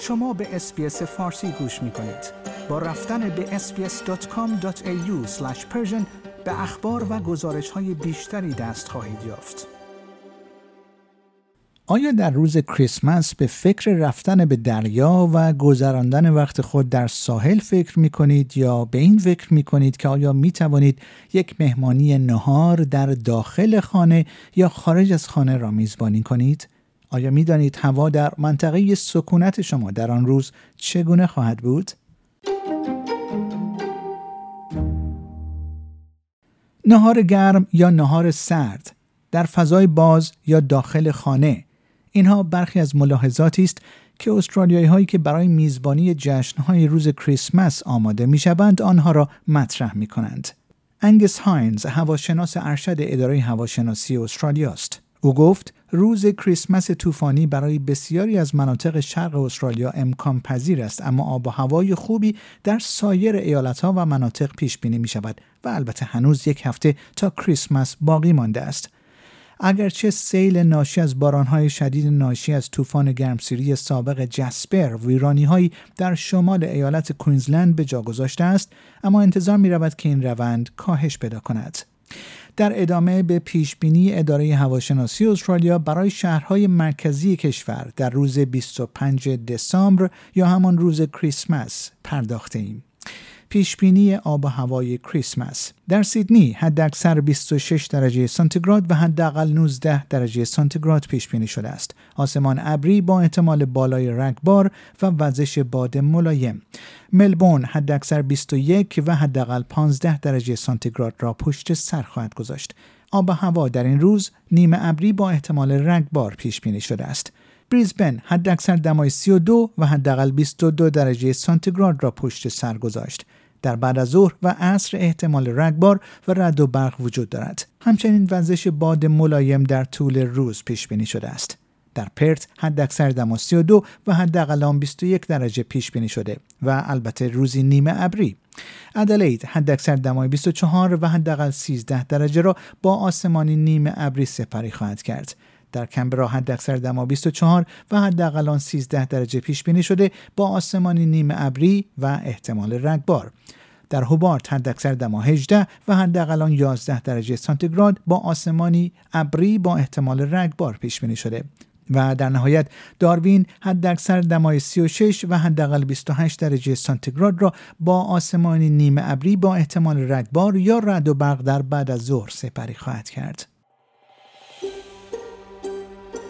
شما به اسپیس فارسی گوش می کنید. با رفتن به sbs.com.au به اخبار و گزارش های بیشتری دست خواهید یافت. آیا در روز کریسمس به فکر رفتن به دریا و گذراندن وقت خود در ساحل فکر می کنید یا به این فکر می کنید که آیا می توانید یک مهمانی نهار در داخل خانه یا خارج از خانه را میزبانی کنید؟ آیا می دانید هوا در منطقه سکونت شما در آن روز چگونه خواهد بود؟ نهار گرم یا نهار سرد در فضای باز یا داخل خانه اینها برخی از ملاحظاتی است که استرالیایی هایی که برای میزبانی جشنهای روز کریسمس آماده می شوند آنها را مطرح می کنند. انگس هاینز هواشناس ارشد اداره هواشناسی استرالیا است. او گفت روز کریسمس طوفانی برای بسیاری از مناطق شرق استرالیا امکان پذیر است اما آب و هوای خوبی در سایر ایالتها و مناطق پیش بینی می شود و البته هنوز یک هفته تا کریسمس باقی مانده است. اگرچه سیل ناشی از بارانهای شدید ناشی از طوفان گرمسیری سابق جسپر ویرانیهایی در شمال ایالت کوینزلند به جا گذاشته است اما انتظار می رود که این روند کاهش پیدا کند در ادامه به پیش بینی اداره هواشناسی استرالیا برای شهرهای مرکزی کشور در روز 25 دسامبر یا همان روز کریسمس پرداخته ایم. پیشبینی آب و هوای کریسمس. در سیدنی حداکثر 26 درجه سانتیگراد و حداقل 19 درجه سانتیگراد پیش بینی شده است. آسمان ابری با احتمال بالای رگبار و وزش باد ملایم. ملبورن حداکثر 21 و حداقل 15 درجه سانتیگراد را پشت سر خواهد گذاشت. آب و هوا در این روز نیمه ابری با احتمال رگبار پیش بینی شده است. بریزبن حداکثر دمای 32 و حداقل 22 درجه سانتیگراد را پشت سر گذاشت. در بعد از ظهر و عصر احتمال رگبار و رد و برق وجود دارد. همچنین وزش باد ملایم در طول روز پیش بینی شده است. در پرت حداکثر دما 32 و حداقل 21 درجه پیش بینی شده و البته روزی نیمه ابری. ادلید حداکثر دمای 24 و حداقل 13 درجه را با آسمانی نیمه ابری سپری خواهد کرد. در کمبرا حداکثر دما 24 و حداقل آن 13 درجه پیش بینی شده با آسمانی نیمه ابری و احتمال رگبار در هوبارت حداکثر دما 18 و حداقل آن 11 درجه سانتیگراد با آسمانی ابری با احتمال رگبار پیش بینی شده و در نهایت داروین حداکثر دمای 36 و حداقل 28 درجه سانتیگراد را با آسمانی نیمه ابری با احتمال رگبار یا رد و برق در بعد از ظهر سپری خواهد کرد.